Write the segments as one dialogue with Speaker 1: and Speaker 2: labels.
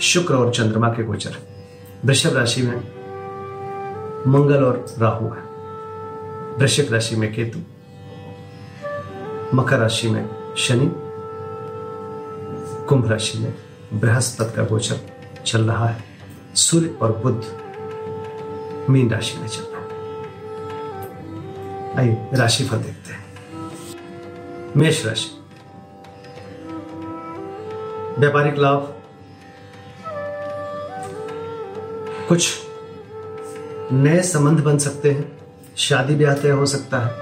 Speaker 1: शुक्र और चंद्रमा के गोचर है। वृषभ राशि में मंगल और राहु है। वृश्चिक राशि में केतु, मकर राशि में शनि, कुंभ राशि में बृहस्पति का गोचर चल रहा है। सूर्य और बुद्ध मीन राशि में चल रहा है। आइए, राशिफल देखते हैं। मेष राशि। व्यापारिक लाभ कुछ नए संबंध बन सकते हैं। शादी ब्याह तय हो सकता है।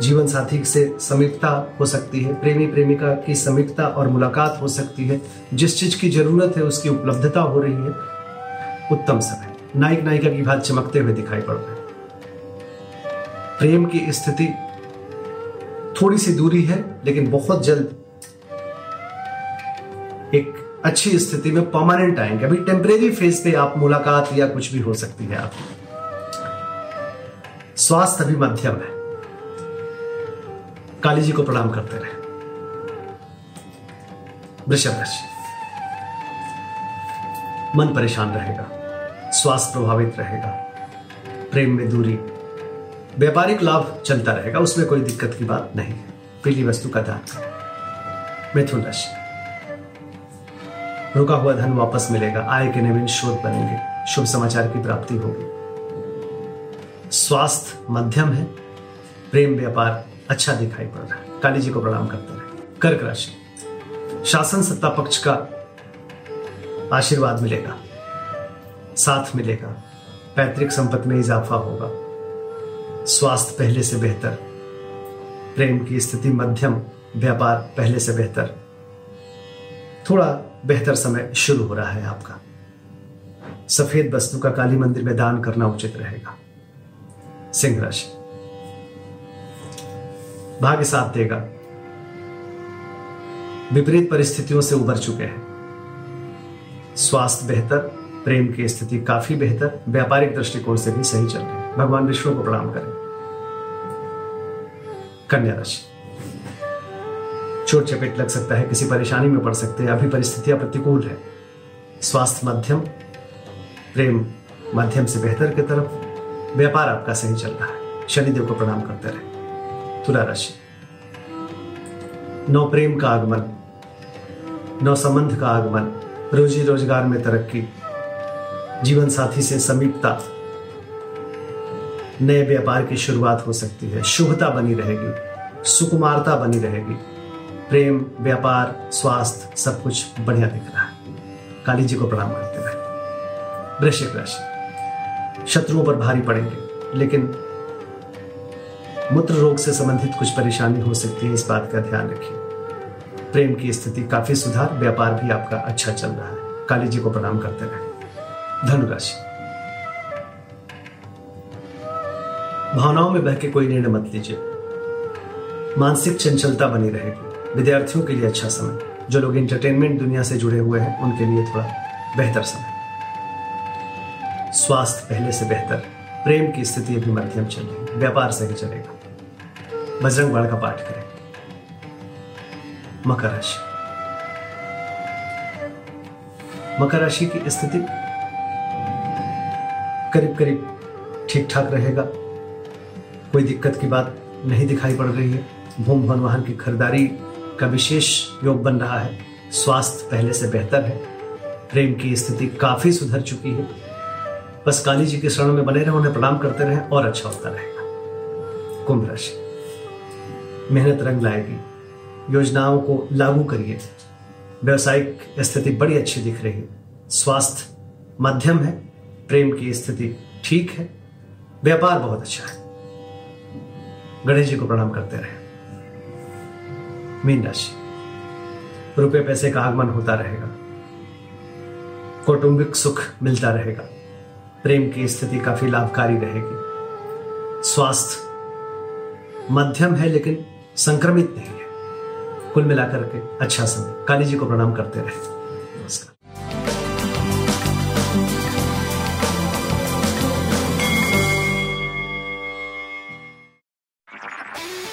Speaker 1: जीवन साथी से समीपता हो सकती है। प्रेमी प्रेमिका की समीपता और मुलाकात हो सकती है। जिस चीज़ की ज़रूरत है, उसकी उपलब्धता हो रही है। उत्तम समय। नायक नायिका की बात चमकते हुए दिखाई पड़ रहे प्रेम की स्थिति थोड़ी सी दूरी है, लेकिन बहुत जल्द अच्छी स्थिति में परमानेंट आएँगे। अभी टेम्परेरी फ़ेज़ पे आप मुलाकात या कुछ भी हो सकती है आप स्वास्थ्य अभी मध्यम है। काली जी को प्रणाम करते रहे। वृषभ राशि। मन परेशान रहेगा, स्वास्थ्य प्रभावित रहेगा, प्रेम में दूरी, व्यापारिक लाभ चलता रहेगा, उसमें कोई दिक्कत की बात नहीं। है पीली वस्तु का दान। मिथुन राशि। रुका हुआ धन वापस मिलेगा। आय के नवीन स्रोत बनेंगे। शुभ समाचार की प्राप्ति होगी। स्वास्थ्य मध्यम है। प्रेम व्यापार अच्छा दिखाई पड़ रहा है। काली जी को प्रणाम करते रहे कर्क राशि। शासन सत्ता पक्ष का आशीर्वाद मिलेगा। साथ मिलेगा। पैतृक संपत्ति में इजाफा होगा। स्वास्थ्य पहले से बेहतर। प्रेम की स्थिति मध्यम। व्यापार पहले से बेहतर। थोड़ा बेहतर समय शुरू हो रहा है आपका। सफ़ेद वस्तु का काली मंदिर में दान करना उचित रहेगा। सिंह राशि। भाग्य साथ देगा। विपरीत परिस्थितियों से उबर चुके हैं। स्वास्थ्य बेहतर, प्रेम की स्थिति काफ़ी बेहतर, व्यापारिक दृष्टिकोण से भी सही चल रही है। भगवान विष्णु को प्रणाम करें। कन्या राशि। चोट चपेट लग सकता है, किसी परेशानी में पड़ सकते हैं। अभी परिस्थितियाँ प्रतिकूल है। स्वास्थ्य मध्यम, प्रेम मध्यम से बेहतर की तरफ़, व्यापार आपका सही चल रहा है। शनिदेव को प्रणाम करते रहे। तुला राशि। नौ प्रेम का आगमन, नौ संबंध का आगमन, रोजी रोज़गार में तरक्की, जीवन साथी से समीपता, नए व्यापार की शुरुआत हो सकती है। शुभता बनी रहेगी, सुकुमारता बनी रहेगी। प्रेम, व्यापार, स्वास्थ्य, सब कुछ बढ़िया दिख रहा है। काली जी को प्रणाम करते रहे वृश्चिक राशि, शत्रुओं पर भारी पड़ेंगे, लेकिन मूत्र रोग से संबंधित कुछ परेशानी हो सकती है, इस बात का ध्यान रखिए। प्रेम की स्थिति काफ़ी सुधार, व्यापार भी आपका अच्छा चल रहा है। काली जी को प्रणाम करते रहे धनुराशि, भावनाओं में बह के कोई निर्णय मत लीजिए। मानसिक चंचलता बनी रहेगी। विद्यार्थियों के लिए अच्छा समय, जो लोग इंटरटेनमेंट दुनिया से जुड़े हुए हैं, उनके लिए थोड़ा बेहतर समय। स्वास्थ्य पहले से बेहतर, प्रेम की स्थिति अभी मध्यम चल रही व्यापार सही चलेगा। बजरंग बाण का पाठ करें। मकर राशि। मकर राशि की स्थिति? करीब करीब ठीक ठाक रहेगा। कोई दिक्कत की बात नहीं दिखाई पड़ रही है। भूम भवन वाहन की खरीदारी का विशेष योग बन रहा है। स्वास्थ्य पहले से बेहतर है। प्रेम की स्थिति काफ़ी सुधर चुकी है। बस काली जी के शरण में बने रहे, उन्हें प्रणाम करते रहे और अच्छा होता रहेगा। कुंभ राशि। मेहनत रंग लाएगी। योजनाओं को लागू करिए। व्यवसायिक स्थिति बड़ी अच्छी दिख रही है। स्वास्थ्य मध्यम है। प्रेम की स्थिति ठीक है। व्यापार बहुत अच्छा है। गणेश जी को प्रणाम करते रहे। मीन राशि रुपए पैसे का आगमन होता रहेगा। कौटुंबिक सुख मिलता रहेगा। प्रेम की स्थिति काफ़ी लाभकारी रहेगी। स्वास्थ्य मध्यम है लेकिन संक्रमित नहीं है। कुल मिलाकर के अच्छा समय। काली जी को प्रणाम करते रहे।